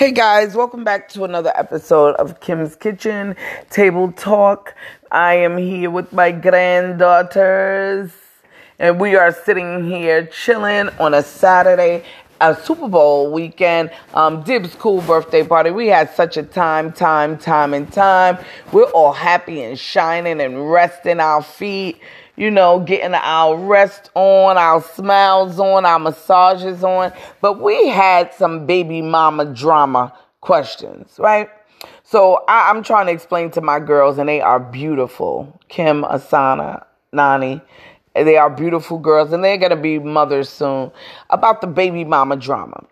Hey guys, welcome back to another episode of Kim's Kitchen Table Talk. I am here with my granddaughters, and we are sitting here chilling on a Saturday, a Super Bowl weekend. Um, Dib's cool birthday party. We had such a time, time, time, and time. We're all happy and shining and resting our feet you know, getting our rest on, our smiles on, our massages on. But we had some baby mama drama questions, right? So I, am trying to explain to my girls, and they are beautiful. Kim, Asana, Nani. They are beautiful girls, and they're to be mothers soon. About the baby mama drama.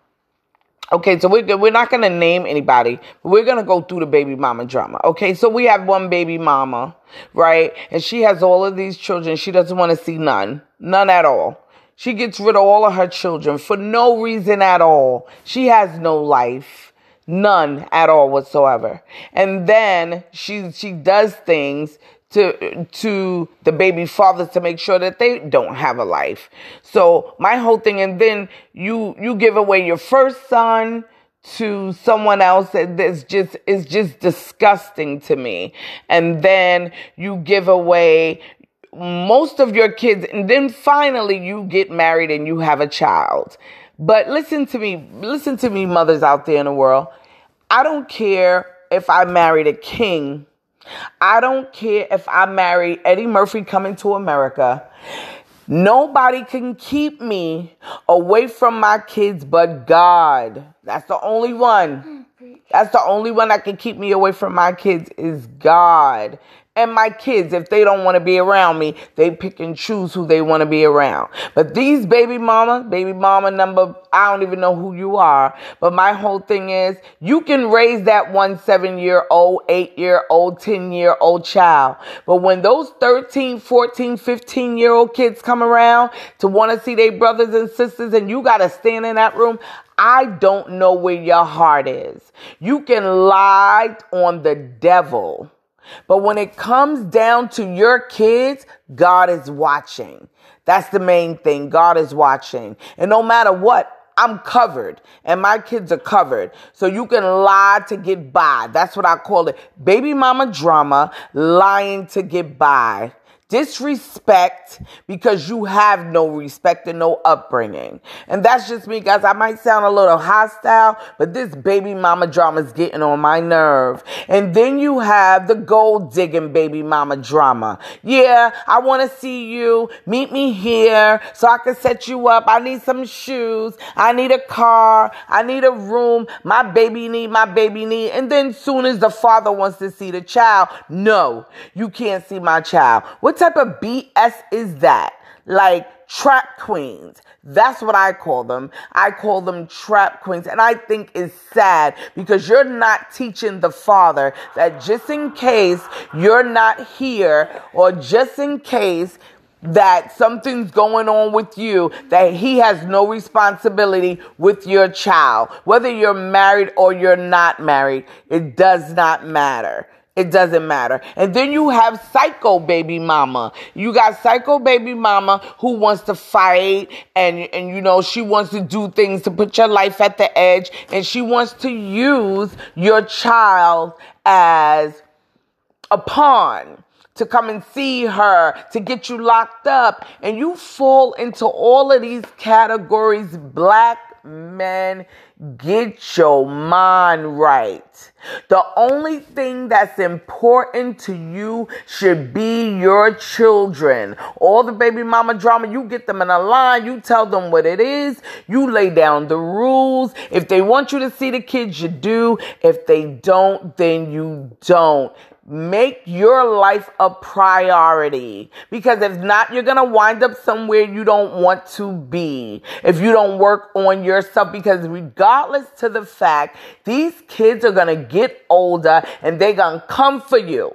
Okay, so we're, we're not to name anybody, we're to go through the baby mama drama. Okay, so we have one baby mama, right? And she has all of these children. She doesn't want to see none, none at all. She gets rid of all of her children for no reason at all. She has no life, none at all whatsoever. And then she, she does things to to the baby fathers to make sure that they don't have a life. So my whole thing, and then you you give away your first son to someone else that's just is just disgusting to me. And then you give away most of your kids, and then finally you get married and you have a child. But listen to me, listen to me, mothers out there in the world. I don't care if I married a king I don't care if I marry Eddie Murphy coming to America. Nobody can keep me away from my kids but God. That's the only one. Hmm, That's the only one that can keep me away from my kids is God and my kids, if they don't want to be around me, they pick and choose who they want to be around. But these baby mama, baby mama number, I don't even know who you are. But my whole thing is you can raise that one seven year old, eight year old, 10 year old child. But when those 13, 14, 15 year old kids come around to want to see their brothers and sisters and you got to stand in that room, I don't know where your heart is. You can lie on the devil but when it comes down to your kids, God is watching. That's the main thing. God is watching. And no matter what, I'm covered and my kids are covered. So you can lie to get by. That's what I call it. Baby mama drama, lying to get by disrespect because you have no respect and no upbringing. And that's just me, guys. I might sound a little hostile, but this baby mama drama is getting on my nerve. And then you have the gold digging baby mama drama. Yeah, I want to see you. Meet me here so I can set you up. I need some shoes. I need a car. I need a room. My baby need, my baby need. And then soon as the father wants to see the child, no, you can't see my child. What type of BS is that? Like trap queens. That's what I call them. I call them trap queens. And I think it's sad because you're not teaching the father that just in case you're not here or just in case that something's going on with you that he has no responsibility with your child whether you're married or you're not married it does not matter it doesn't matter. And then you have psycho baby mama. You got psycho baby mama who wants to fight and, and you know, she wants to do things to put your life at the edge and she wants to use your child as a pawn to come and see her, to get you locked up. And you fall into all of these categories black men, get your mind right. The only thing that's important to you should be your children. All the baby mama drama, you get them in a line, you tell them what it is, you lay down the rules. If they want you to see the kids, you do. If they don't, then you don't. Make your life a priority because if not, you're going to wind up somewhere you don't want to be if you don't work on yourself. Because regardless to the fact, these kids are going to get older and they're going to come for you.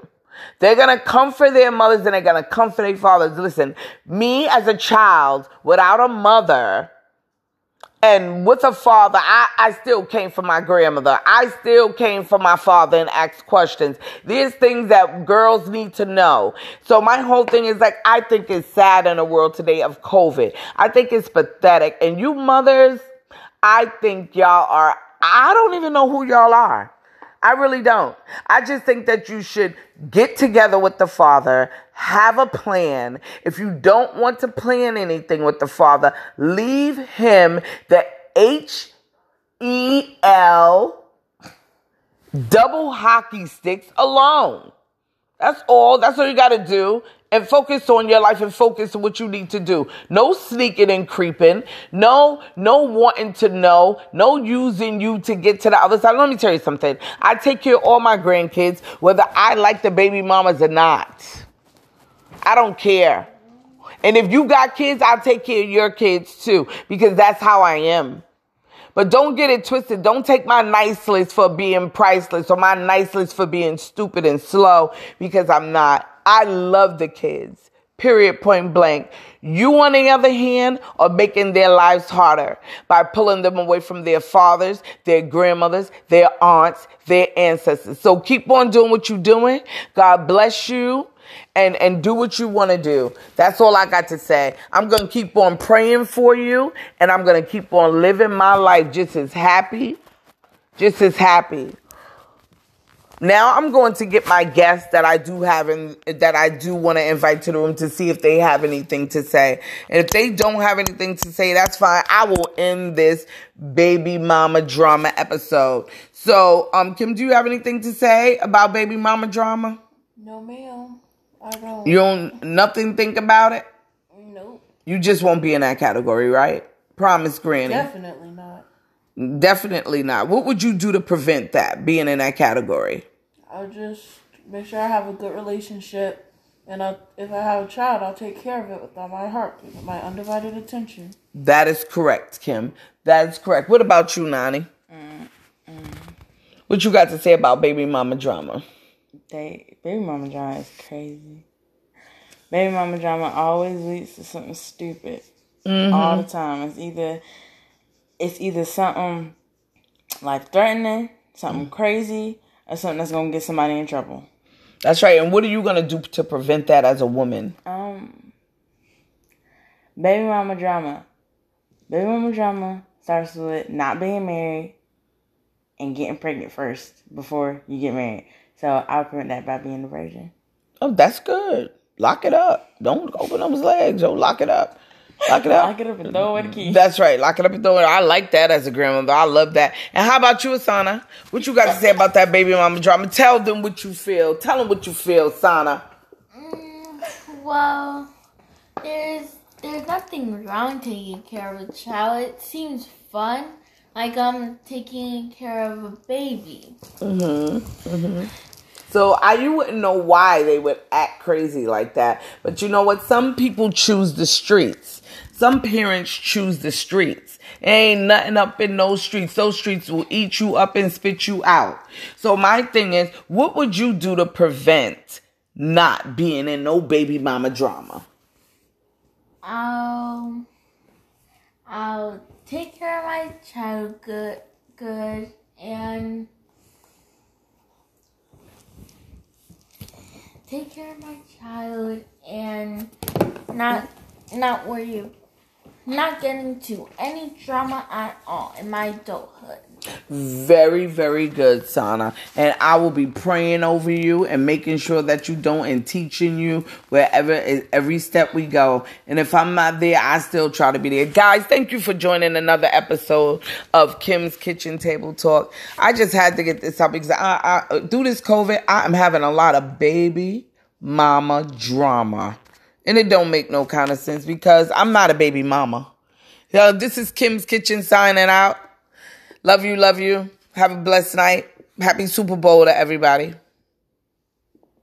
They're going to come for their mothers and they're going to come for their fathers. Listen, me as a child without a mother, and with a father, I, I still came for my grandmother. I still came for my father and asked questions. These things that girls need to know. So my whole thing is like, I think it's sad in the world today of COVID. I think it's pathetic. And you mothers, I think y'all are I don't even know who y'all are. I really don't. I just think that you should get together with the father, have a plan. If you don't want to plan anything with the father, leave him the H E L double hockey sticks alone. That's all. That's all you got to do. And focus on your life and focus on what you need to do. No sneaking and creeping. No, no wanting to know. No using you to get to the other side. Let me tell you something. I take care of all my grandkids, whether I like the baby mamas or not. I don't care. And if you got kids, I'll take care of your kids too, because that's how I am. But don't get it twisted. Don't take my nice list for being priceless or my nice list for being stupid and slow because I'm not. I love the kids. Period, point blank. You, on the other hand, are making their lives harder by pulling them away from their fathers, their grandmothers, their aunts, their ancestors. So keep on doing what you're doing. God bless you and and do what you want to do. That's all I got to say. I'm going to keep on praying for you and I'm going to keep on living my life just as happy, just as happy. Now I'm going to get my guests that I do have and that I do want to invite to the room to see if they have anything to say. And if they don't have anything to say, that's fine. I will end this baby mama drama episode. So, um, Kim, do you have anything to say about baby mama drama? No, ma'am. I don't. You don't nothing think about it? Nope. You just won't be in that category, right? Promise, Granny. Definitely not. Definitely not. What would you do to prevent that being in that category? I'll just make sure I have a good relationship, and i if I have a child, I'll take care of it with all my heart, with my undivided attention. That is correct, Kim. That is correct. What about you, Nani? Mm, mm. What you got to say about baby mama drama? They baby mama drama is crazy. Baby mama drama always leads to something stupid. All the time. It's either it's either something life threatening, something crazy, or something that's gonna get somebody in trouble. That's right. And what are you gonna do to prevent that as a woman? Um baby mama drama. Baby mama drama starts with not being married and getting pregnant first before you get married. So I'll prevent that by being a virgin. Oh, that's good. Lock it up. Don't open those legs. Yo, lock it up. Lock it up. Lock it up and throw away the key. That's right. Lock it up and throw it. I like that as a grandmother. I love that. And how about you, Asana? What you got to say about that baby mama drama? Tell them what you feel. Tell them what you feel, Sana. Mm, well, there's there's nothing wrong taking care of a child. It seems fun, like I'm taking care of a baby. So I you wouldn't know why they would act crazy like that. But you know what? Some people choose the streets. Some parents choose the streets. Ain't nothing up in those streets. Those streets will eat you up and spit you out. So my thing is, what would you do to prevent not being in no baby mama drama? I'll I'll take care of my child good good and take care of my child and not not worry not get into any drama at all in my adulthood. Very, very good, Sana. And I will be praying over you and making sure that you don't and teaching you wherever every step we go. And if I'm not there, I still try to be there. Guys, thank you for joining another episode of Kim's Kitchen Table Talk. I just had to get this up because I, I through this COVID, I am having a lot of baby mama drama. And it don't make no kind of sense because I'm not a baby mama. Yo, this is Kim's Kitchen signing out. Love you, love you. Have a blessed night. Happy Super Bowl to everybody.